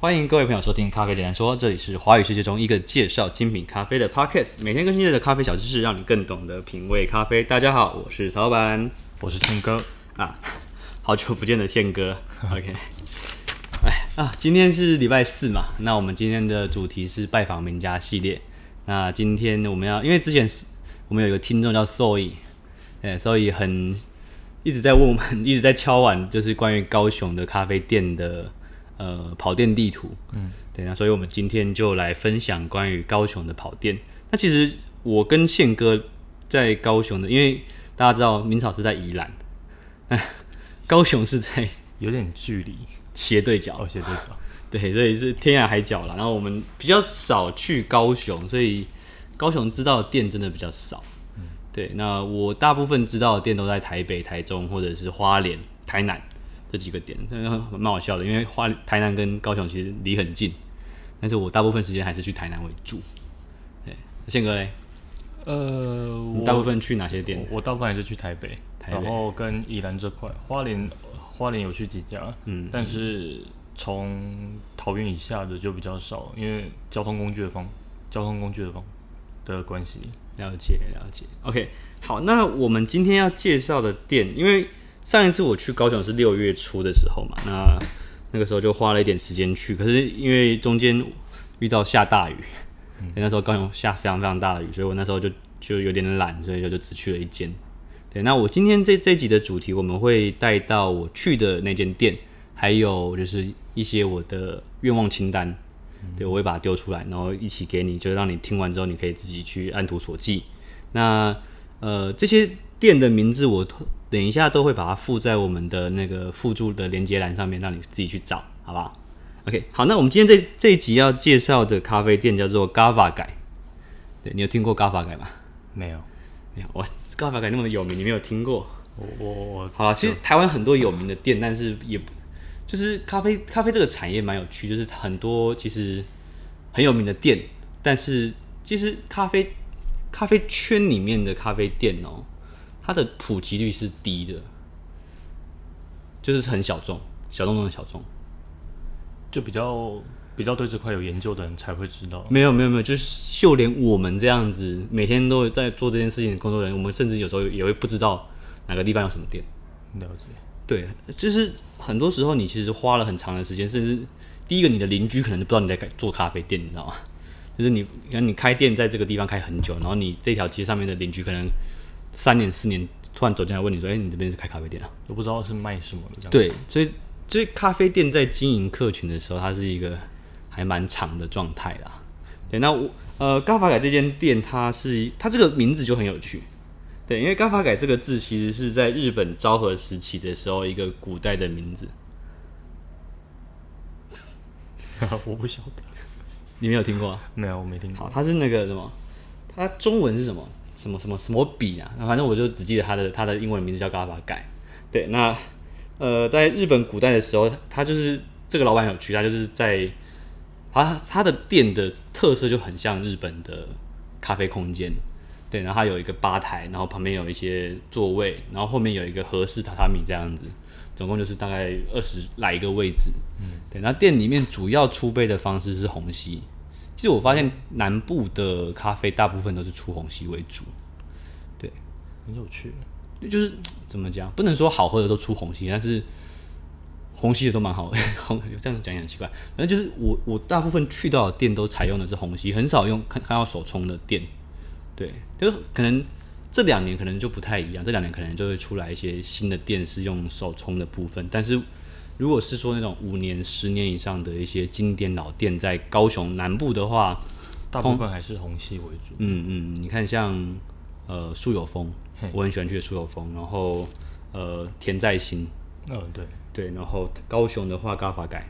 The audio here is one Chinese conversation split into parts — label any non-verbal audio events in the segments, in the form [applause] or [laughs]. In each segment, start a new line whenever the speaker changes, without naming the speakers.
欢迎各位朋友收听《咖啡简单说》，这里是华语世界中一个介绍精品咖啡的 podcast，每天更新的咖啡小知识，让你更懂得品味咖啡。大家好，我是曹老板，
我是宪哥
啊，[laughs] 好久不见的宪哥。[laughs] OK，哎啊，今天是礼拜四嘛，那我们今天的主题是拜访名家系列。那今天我们要，因为之前我们有一个听众叫 Zoe，哎，Zoe 很一直在问我们，[laughs] 一直在敲碗，就是关于高雄的咖啡店的。呃，跑店地图，嗯，对，那所以我们今天就来分享关于高雄的跑店。那其实我跟宪哥在高雄的，因为大家知道明草是在宜兰，[laughs] 高雄是在
有点距离
斜对角，
哦，斜对角，[laughs]
对，所以是天涯海角了。然后我们比较少去高雄，所以高雄知道的店真的比较少。嗯，对，那我大部分知道的店都在台北、台中或者是花莲、台南。这几个点，真 [laughs] 的蛮好笑的，因为花台南跟高雄其实离很近，但是我大部分时间还是去台南为主。对，宪哥嘞？
呃，我
大部分去哪些店？
我，我大部分还是去台北，台北然后跟宜兰这块，花莲花莲有去几家，嗯，但是从桃园以下的就比较少，因为交通工具的方，交通工具的方的关系。
了解了解。OK，好，那我们今天要介绍的店，因为。上一次我去高雄是六月初的时候嘛，那那个时候就花了一点时间去，可是因为中间遇到下大雨，嗯、那时候高雄下非常非常大的雨，所以我那时候就就有点懒，所以就就只去了一间。对，那我今天这这集的主题我们会带到我去的那间店，还有就是一些我的愿望清单，嗯、对，我会把它丢出来，然后一起给你，就让你听完之后你可以自己去按图索骥。那呃这些店的名字我。等一下都会把它附在我们的那个附注的连接栏上面，让你自己去找，好不好？OK，好，那我们今天这这一集要介绍的咖啡店叫做 GAVA 改。对，你有听过 GAVA 改吗？
没有，
没有。哇，GAVA 改那么有名，你没有听过？
我我我，
好了，其实台湾很多有名的店，但是也就是咖啡咖啡这个产业蛮有趣，就是很多其实很有名的店，但是其实咖啡咖啡圈里面的咖啡店哦。它的普及率是低的，就是很小众，小众中的小众，
就比较比较对这块有研究的人才会知道。
没有没有没有，就是就连我们这样子每天都在做这件事情的工作人员，我们甚至有时候也会不知道哪个地方有什么店。
了解。
对，就是很多时候你其实花了很长的时间，甚至第一个你的邻居可能都不知道你在做咖啡店，你知道吗？就是你，你看你开店在这个地方开很久，然后你这条街上面的邻居可能。三年四年，突然走进来问你说：“哎、欸，你这边是开咖啡店啊？”
我不知道是卖什么的这样。
对，所以所以咖啡店在经营客群的时候，它是一个还蛮长的状态啦。对，那我呃，嘎法改这间店，它是它这个名字就很有趣。对，因为嘎法改这个字其实是在日本昭和时期的时候一个古代的名字。[laughs]
我不晓得，
你没有听过？
啊没有，我没听过。
好，它是那个什么？它中文是什么？什么什么什么笔啊？反正我就只记得他的他的英文名字叫嘎法改。对，那呃，在日本古代的时候，他就是这个老板有趣，他就是在他他的店的特色就很像日本的咖啡空间。对，然后他有一个吧台，然后旁边有一些座位，然后后面有一个和式榻榻米这样子，总共就是大概二十来一个位置。嗯，对，那店里面主要出杯的方式是虹吸。其实我发现南部的咖啡大部分都是出虹吸为主，对，
很有趣。
就是怎么讲，不能说好喝的都出虹吸，但是虹吸的都蛮好的。这样讲也很奇怪，反正就是我我大部分去到的店都采用的是虹吸，很少用看看到手冲的店。对，就是可能这两年可能就不太一样，这两年可能就会出来一些新的店是用手冲的部分，但是。如果是说那种五年、十年以上的一些经典老店，在高雄南部的话，
大部分还是红系为主。
嗯嗯，你看像呃素有风，我很喜欢去的树有风，然后呃田在心，
嗯、哦、对
对，然后高雄的话嘎法改，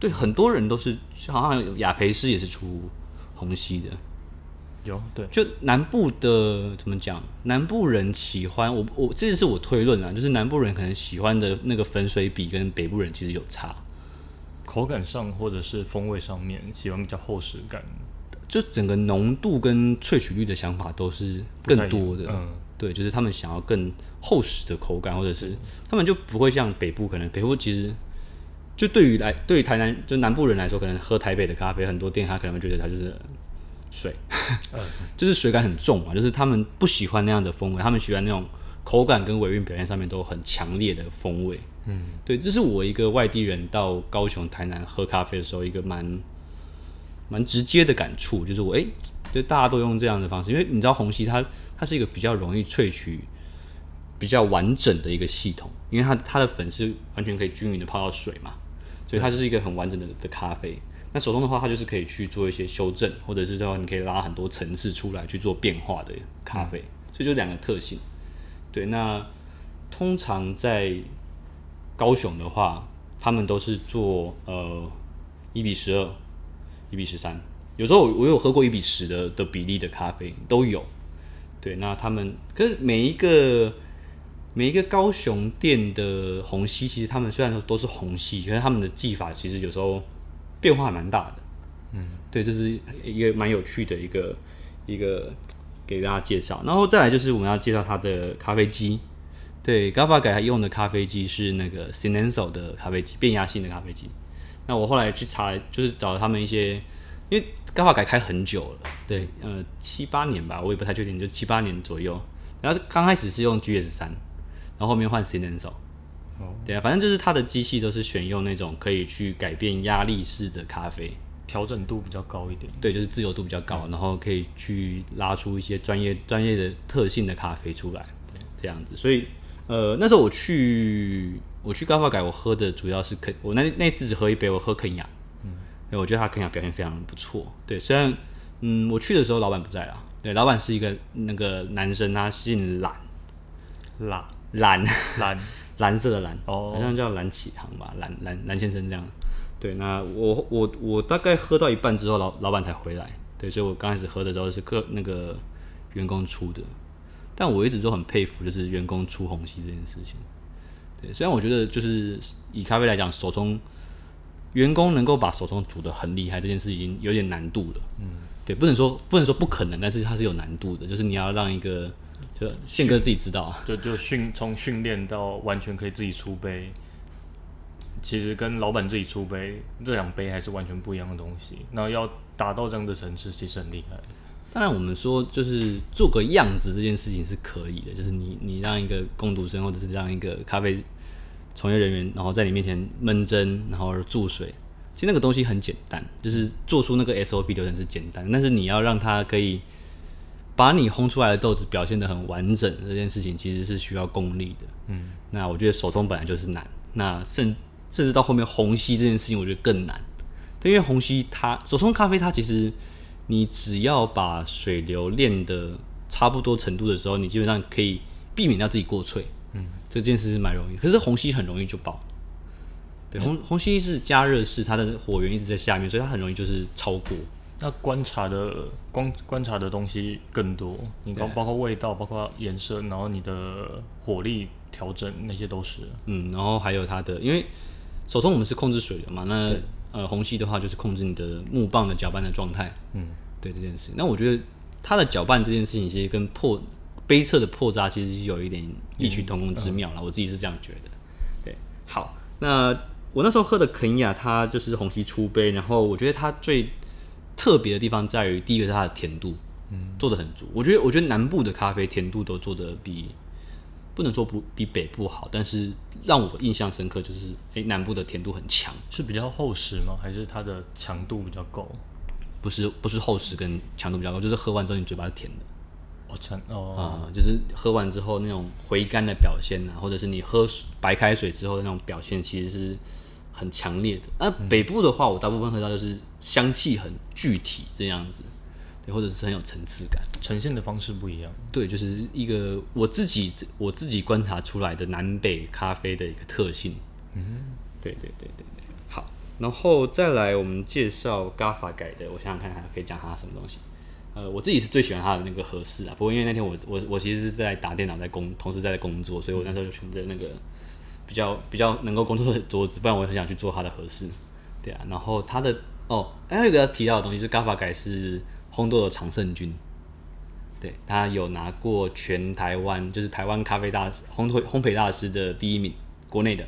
对，很多人都是好像雅培师也是出红系的。
有对，
就南部的怎么讲？南部人喜欢我，我这是我推论啊，就是南部人可能喜欢的那个粉水比跟北部人其实有差，
口感上或者是风味上面喜欢比较厚实感，
就整个浓度跟萃取率的想法都是更多的。嗯，对，就是他们想要更厚实的口感，或者是他们就不会像北部，可能北部其实就对于来对于台南就南部人来说，可能喝台北的咖啡，很多店他可能会觉得它就是水，[laughs] 就是水感很重嘛，就是他们不喜欢那样的风味，他们喜欢那种口感跟尾韵表现上面都很强烈的风味。嗯，对，这是我一个外地人到高雄、台南喝咖啡的时候一个蛮蛮直接的感触，就是我哎，就大家都用这样的方式，因为你知道虹吸它它是一个比较容易萃取。比较完整的一个系统，因为它它的粉是完全可以均匀的泡到水嘛，所以它就是一个很完整的的咖啡。那手冲的话，它就是可以去做一些修正，或者是说你可以拉很多层次出来去做变化的咖啡，所以就两个特性。对，那通常在高雄的话，他们都是做呃一比十二、一比十三，有时候我有喝过一比十的的比例的咖啡都有。对，那他们可是每一个。每一个高雄店的虹吸，其实他们虽然说都是虹吸，可是他们的技法其实有时候变化还蛮大的。嗯，对，这是一个蛮有趣的一个一个给大家介绍。然后再来就是我们要介绍它的咖啡机。对，GAVA 改用的咖啡机是那个 s i n e n s o 的咖啡机，变压性的咖啡机。那我后来去查，就是找了他们一些，因为 GAVA 改开很久了，对，呃，七八年吧，我也不太确定，就七八年左右。然后刚开始是用 GS 三。然后后面换 Cinenso，哦，对啊，反正就是它的机器都是选用那种可以去改变压力式的咖啡，
调整度比较高一点。
对，就是自由度比较高，嗯、然后可以去拉出一些专业专业的特性的咖啡出来，这样子。所以，呃，那时候我去我去 GAVA 改，我喝的主要是肯，我那那次只喝一杯，我喝肯雅，嗯，对，我觉得他肯雅表现非常不错。对，虽然嗯，我去的时候老板不在啦，对，老板是一个那个男生，他姓蓝，
蓝。
蓝
蓝
蓝色的蓝，
哦，
好像叫蓝启航吧，蓝蓝蓝先生这样。对，那我我我大概喝到一半之后，老老板才回来。对，所以我刚开始喝的时候是客那个员工出的，但我一直都很佩服，就是员工出虹吸这件事情。对，虽然我觉得就是以咖啡来讲，手冲员工能够把手冲煮的很厉害，这件事已经有点难度了。嗯，对，不能说不能说不可能，但是它是有难度的，就是你要让一个。就宪哥自己知道啊，
就就训从训练到完全可以自己出杯，其实跟老板自己出杯这两杯还是完全不一样的东西。那要达到这样的层次，其实很厉害。
当然，我们说就是做个样子这件事情是可以的，就是你你让一个工读生或者是让一个咖啡从业人员，然后在你面前闷蒸，然后注水，其实那个东西很简单，就是做出那个 SOP 流程是简单，但是你要让他可以。把你烘出来的豆子表现得很完整，这件事情其实是需要功力的。嗯，那我觉得手冲本来就是难，那甚甚至到后面虹吸这件事情，我觉得更难。对，因为虹吸它手冲咖啡，它其实你只要把水流练得差不多程度的时候，你基本上可以避免掉自己过萃。嗯，这件事是蛮容易，可是虹吸很容易就爆。对，虹虹吸是加热式，它的火源一直在下面，所以它很容易就是超过。
那观察的观观察的东西更多，你包包括味道，包括颜色，然后你的火力调整那些都是。
嗯，然后还有它的，因为手冲我们是控制水源嘛，那呃虹吸的话就是控制你的木棒的搅拌的状态。嗯，对这件事，那我觉得它的搅拌这件事情其实跟破杯侧的破渣其实是有一点异曲同工之妙了，嗯，我自己是这样觉得。对，好，那我那时候喝的肯亚，它就是虹吸出杯，然后我觉得它最特别的地方在于，第一个是它的甜度，嗯，做的很足。我觉得，我觉得南部的咖啡甜度都做的比，不能说不比北部好，但是让我印象深刻就是，哎、欸，南部的甜度很强，
是比较厚实吗？还是它的强度比较够？
不是，不是厚实跟强度比较高，就是喝完之后你嘴巴是甜的。
哦，成哦，
啊、嗯，就是喝完之后那种回甘的表现啊，或者是你喝白开水之后的那种表现，其实是。很强烈的，那北部的话，我大部分喝到就是香气很具体这样子，对，或者是很有层次感，
呈现的方式不一样。
对，就是一个我自己我自己观察出来的南北咖啡的一个特性。嗯，对对对对对。好，然后再来我们介绍 Gafa 改的，我想想看还可以讲它什么东西。呃，我自己是最喜欢它的那个合适啊，不过因为那天我我我其实是在打电脑，在工，同时在工作，所以我那时候就选择那个。比较比较能够工作的桌子，不然我很想去做它的合适，对啊。然后它的哦，还有一个要提到的东西，就是 GAVA 改是烘豆的常胜军，对，他有拿过全台湾就是台湾咖啡大师烘焙烘焙大师的第一名，国内的，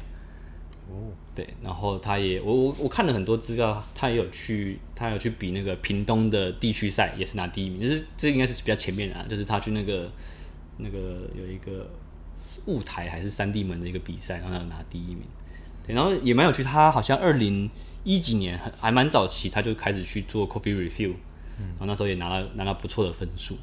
哦，对，然后他也我我我看了很多资料，他也有去他有去比那个屏东的地区赛，也是拿第一名，就是这应该是比较前面的啊，就是他去那个那个有一个雾台还是三地门的一个比赛，然后他拿第一名，对，然后也蛮有趣，他好像二零一几年还蛮早期，他就开始去做 coffee review，然后那时候也拿了拿了不错的分数。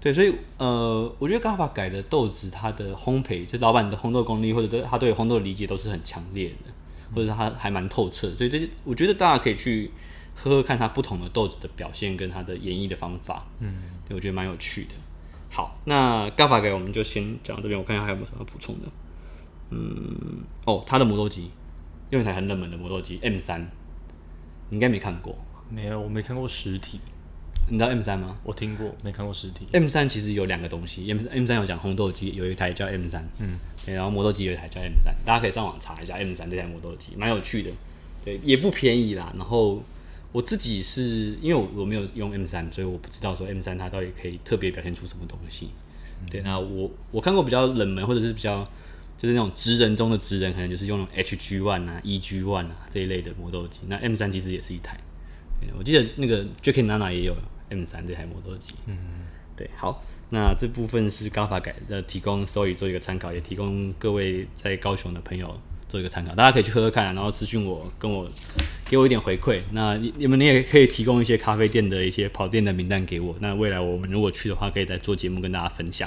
对，所以呃，我觉得嘎法改的豆子，它的烘焙，就老板的烘豆功力，或者对他对烘豆的理解都是很强烈的，或者是他还蛮透彻。所以这些，我觉得大家可以去喝喝看它不同的豆子的表现跟它的演绎的方法。嗯，对，我觉得蛮有趣的。好，那嘎法改我们就先讲到这边，我看一下还有没有什么补充的。嗯，哦，他的磨豆机，用一台很冷门的磨豆机 M 三，你应该没看过。
没有，我没看过实体。
你知道 M 三吗？
我听过，没看过实体。
M 三其实有两个东西，M M 三有讲烘豆机，有一台叫 M 三，嗯，对，然后磨豆机有一台叫 M 三，大家可以上网查一下 M 三这台磨豆机，蛮有趣的，对，也不便宜啦。然后我自己是因为我我没有用 M 三，所以我不知道说 M 三它到底可以特别表现出什么东西。嗯、对，那我我看过比较冷门或者是比较就是那种职人中的职人，可能就是用那种 HG One 啊、EG One 啊这一类的磨豆机。那 M 三其实也是一台，我记得那个 Jackie Nana 也有。M 三这台磨豆机，嗯，对，好，那这部分是嘎法改的，提供 Zoe 做一个参考，也提供各位在高雄的朋友做一个参考，大家可以去喝喝看，然后私讯我，跟我给我一点回馈。那你们你也可以提供一些咖啡店的一些跑店的名单给我，那未来我们如果去的话，可以再做节目跟大家分享。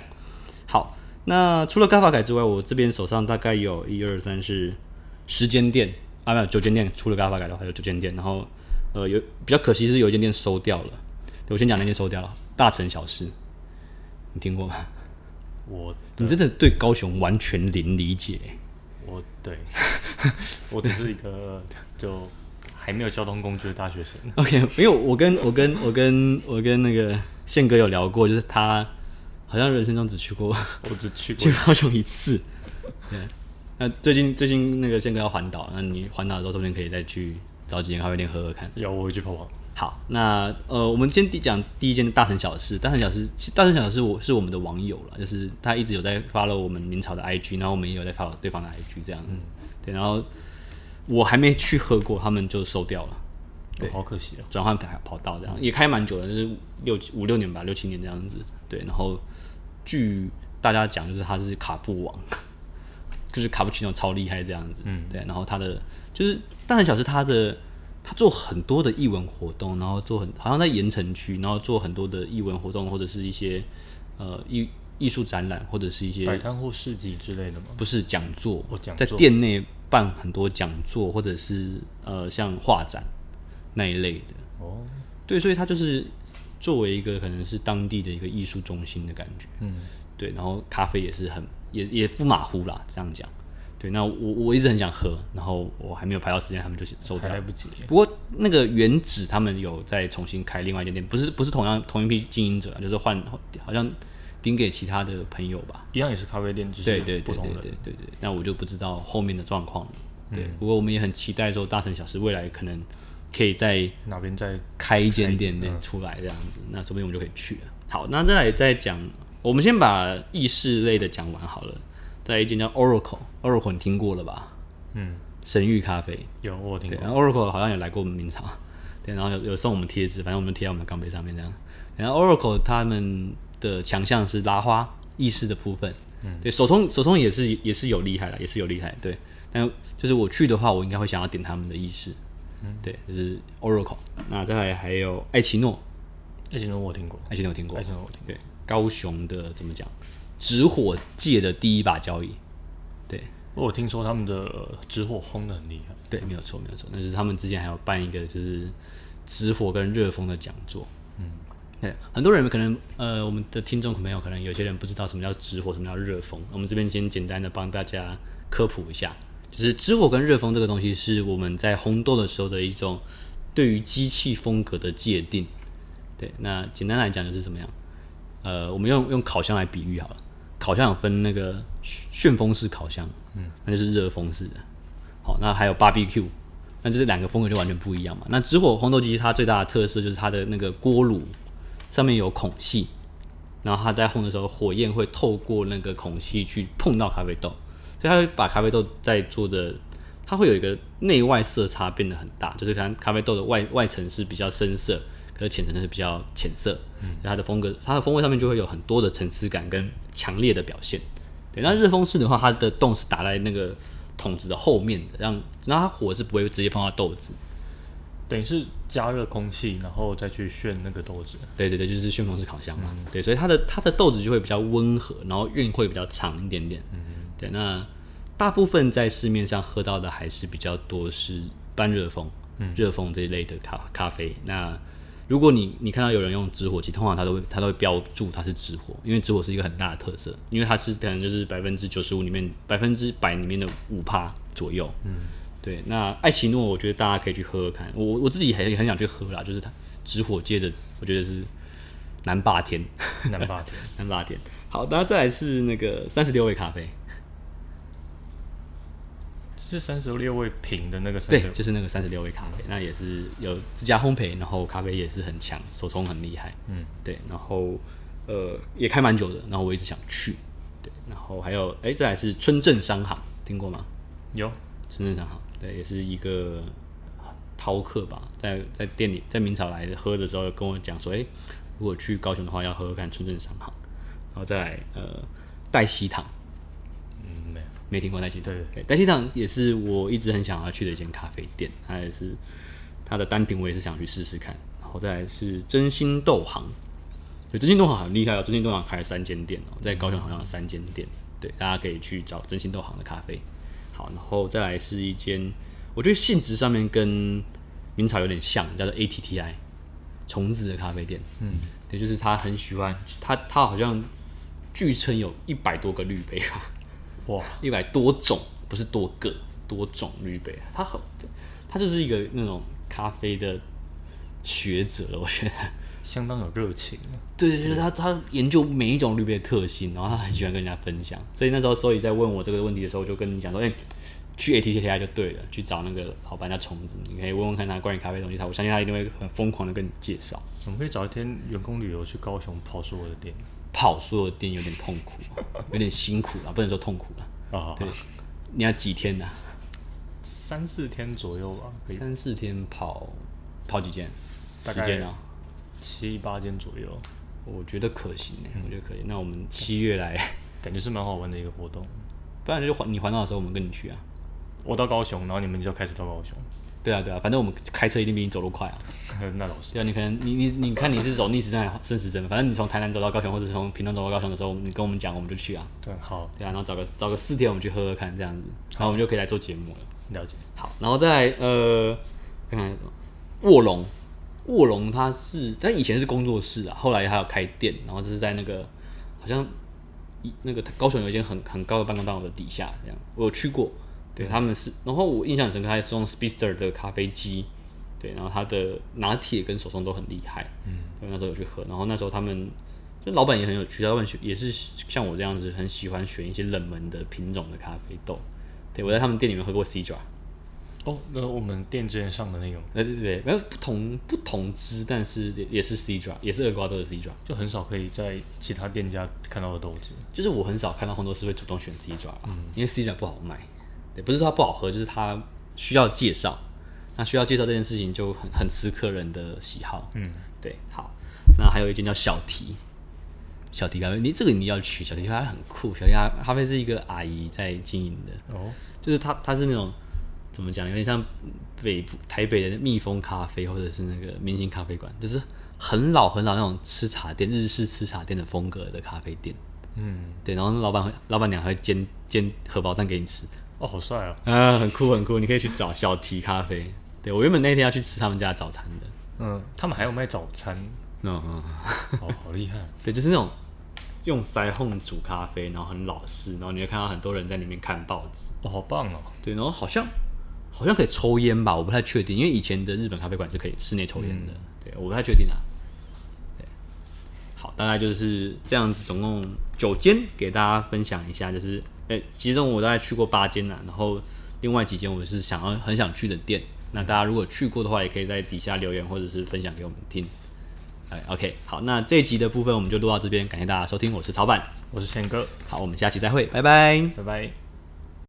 好，那除了嘎法改之外，我这边手上大概有一二三是十间店啊，没有九间店，除了嘎法改的话有九间店，然后呃有比较可惜是有一间店收掉了。我先讲那间收掉了，大城小事，你听过吗？
我，
你真的对高雄完全零理解。
我对，我只是一个就还没有交通工具的大学生。[laughs]
OK，因为我跟我跟我跟我跟那个宪哥有聊过，就是他好像人生中只去过，
我只去过
去高雄一次。对，[laughs] 那最近最近那个宪哥要环岛，那你环岛的时候，说不定可以再去找几间咖啡店喝喝看。
有，我会去泡泡。
好，那呃，我们先讲第一件大城小事。大城小事，大城小事我是我们的网友了，就是他一直有在 follow 我们明朝的 IG，然后我们也有在 follow 对方的 IG 这样子。嗯、对，然后我还没去喝过，他们就收掉了。对，
哦、好可惜啊，
转换跑跑道这样，也开蛮久的，就是六五六年吧，六七年这样子。对，然后据大家讲，就是他是卡布王，[laughs] 就是卡布奇诺超厉害这样子。嗯，对，然后他的就是大城小事，他的。他做很多的艺文活动，然后做很好像在盐城区，然后做很多的艺文活动，或者是一些呃艺艺术展览，或者是一些
摆摊或市集之类的吗？
不是讲座，
我讲座
在店内办很多讲座，或者是呃像画展那一类的。哦，对，所以它就是作为一个可能是当地的一个艺术中心的感觉。嗯，对，然后咖啡也是很也也不马虎啦，这样讲。对，那我我一直很想喝，然后我还没有排到时间，他们就收掉，
来不及。
不过那个原址他们有再重新开另外一间店，不是不是同样同一批经营者，就是换好像顶给其他的朋友吧，
一样也是咖啡店，就是
对对对对对对对。那我就不知道后面的状况了。对，不过我们也很期待说大城小事未来可能可以在
哪边再
开一间店店出来这样子，那说不定我们就可以去了。好，那再来再讲，我们先把意式类的讲完好了。在一间叫 Oracle，Oracle 你听过了吧？嗯，神域咖啡
有我听过。
然后 Oracle 好像有来过我们明朝，对，然后有有送我们贴纸，反正我们贴在我们的钢杯上面这样。然后 Oracle 他们的强项是拉花意式的部分，嗯，对，手冲手冲也是也是有厉害的，也是有厉害，对。但就是我去的话，我应该会想要点他们的意式，嗯，对，就是 Oracle。那再来还有艾奇诺，
艾奇诺我听过，
艾奇诺听过，
艾奇诺我听过，
对，高雄的怎么讲？直火界的第一把交椅，对，
我听说他们的直火烘的很厉害，
对，没有错，没有错。那就是他们之前还有办一个就是直火跟热风的讲座，嗯，对，很多人可能呃，我们的听众朋友可能有些人不知道什么叫直火，什么叫热风，我们这边先简单的帮大家科普一下，就是直火跟热风这个东西是我们在烘豆的时候的一种对于机器风格的界定，对，那简单来讲就是怎么样，呃，我们用用烤箱来比喻好了。烤箱有分那个旋风式烤箱，嗯，那就是热风式的。好，那还有 BBQ，那这两个风格就完全不一样嘛。那直火烘豆机它最大的特色就是它的那个锅炉上面有孔隙，然后它在烘的时候，火焰会透过那个孔隙去碰到咖啡豆，所以它会把咖啡豆在做的它会有一个内外色差变得很大，就是看咖啡豆的外外层是比较深色，可是浅层是比较浅色，嗯，它的风格，它的风味上面就会有很多的层次感跟强烈的表现。对，那热风式的话，它的洞是打在那个桶子的后面的，让那它火是不会直接碰到豆子。
等于是加热空气，然后再去炫那个豆子。
对对对，就是旋风式烤箱嘛。嗯、对，所以它的它的豆子就会比较温和，然后韵会比较长一点点。嗯，对。那大部分在市面上喝到的还是比较多是半热风、嗯、热风这一类的咖咖啡。那如果你你看到有人用直火机，通常他都会他都会标注它是直火，因为直火是一个很大的特色，因为它是可能就是百分之九十五里面百分之百里面的五帕左右。嗯。对，那艾奇诺，我觉得大家可以去喝喝看。我我自己很很想去喝啦，就是它直火界的，我觉得是南霸天，
南霸天，[laughs]
南霸天。好，大家再来是那个三十六味咖啡，
是三十六味瓶的那个，
对，就是那个三十六味咖啡，那也是有自家烘焙，然后咖啡也是很强，手冲很厉害，嗯，对，然后呃也开蛮久的，然后我一直想去，对，然后还有哎，这还是村镇商行，听过吗？
有，
村镇商行。对，也是一个饕客吧，在在店里，在明朝来喝的时候，跟我讲说，哎，如果去高雄的话，要喝喝看村镇商行，然后再来呃黛西堂，嗯，没没听过黛西堂，对，黛西堂也是我一直很想要去的一间咖啡店，它也是它的单品，我也是想去试试看，然后再来是真心豆行，就真心豆行很厉害哦，真心豆行开了三间店哦，在高雄好像有三间店，对，大家可以去找真心豆行的咖啡。好，然后再来是一间，我觉得性质上面跟明朝有点像，叫做 ATTI 虫子的咖啡店。嗯，也就是他很喜欢，他他好像据称有一百多个滤杯吧，哇，一百多种，不是多个，多种滤杯。他很，他就是一个那种咖啡的学者了，我觉得
相当有热情。
对，就是他他研究每一种滤杯的特性，然后他很喜欢跟人家分享。所以那时候，所以在问我这个问题的时候，我就跟你讲说，哎、欸，去 ATTI 就对了，去找那个老板叫虫子，你可以问问看他关于咖啡的东西，他我相信他一定会很疯狂的跟你介绍。
我们可以找一天员工旅游去高雄跑出我的店，
跑所有店有点痛苦，[laughs] 有点辛苦了，不能说痛苦了啊。对，你要几天呢、啊？
三四天左右吧，可以。
三四天跑跑几间？
大概啊，七八间左右。
我觉得可行呢，我觉得可以。那我们七月来，[laughs]
感觉是蛮好玩的一个活动。
不然就环你环岛的时候，我们跟你去啊。
我到高雄，然后你们就开始到高雄。
对啊，对啊，反正我们开车一定比你走路快啊。[laughs]
那倒是。
对啊，你可能你你你看你是走逆时针还是顺时针？反正你从台南走到高雄，或者从屏东走到高雄的时候，你跟我们讲，我们就去啊。
对，好。
对啊，然后找个找个四天，我们去喝喝看，这样子，然后我们就可以来做节目了。
了解。
好，然后再呃，看看卧龙。卧龙它是，它以前是工作室啊，后来还有开店，然后这是在那个好像一那个高雄有一间很很高的办公大楼的底下，这样我有去过，对，他们是，然后我印象很深刻，他是用 Speedster 的咖啡机，对，然后他的拿铁跟手冲都很厉害，嗯，对，那时候有去喝，然后那时候他们就老板也很有趣，老板也是像我这样子，很喜欢选一些冷门的品种的咖啡豆，对，我在他们店里面喝过 Cedra。
哦，那我们店之前上的那种，
对对对，没有不同不同支，但是也是 Cedra，也是厄瓜多的 Cedra，
就很少可以在其他店家看到的豆子。
就是我很少看到烘豆师会主动选 Cedra，嗯，因为 Cedra 不好卖，对，不是说它不好喝，就是它需要介绍，那需要介绍这件事情就很很吃客人的喜好，嗯，对，好，那还有一间叫小提，小提咖啡，你这个你要去，小提咖啡很酷，小提咖啡是一个阿姨在经营的，哦，就是它它是那种。怎么讲？有点像北部台北的蜜蜂咖啡，或者是那个明星咖啡馆，就是很老很老那种吃茶店、日式吃茶店的风格的咖啡店。嗯，对。然后老板、老板娘还会煎煎荷包蛋给你吃。
哦，好帅啊！
啊，很酷很酷。你可以去找小提咖啡。对，我原本那天要去吃他们家早餐的。
嗯，他们还有卖早餐。
嗯嗯。
哦，好厉害。[laughs]
对，就是那种用腮红煮咖啡，然后很老式，然后你会看到很多人在里面看报纸。
哦，好棒哦。
对，然后好像。好像可以抽烟吧，我不太确定，因为以前的日本咖啡馆是可以室内抽烟的。嗯、对，我不太确定啊。对，好，大概就是这样子，总共九间给大家分享一下，就是，哎、欸，其中我大概去过八间啦，然后另外几间我是想要很想去的店。那大家如果去过的话，也可以在底下留言或者是分享给我们听。哎，OK，好，那这一集的部分我们就录到这边，感谢大家收听，我是曹板，
我是谦哥，
好，我们下期再会，拜拜，
拜拜。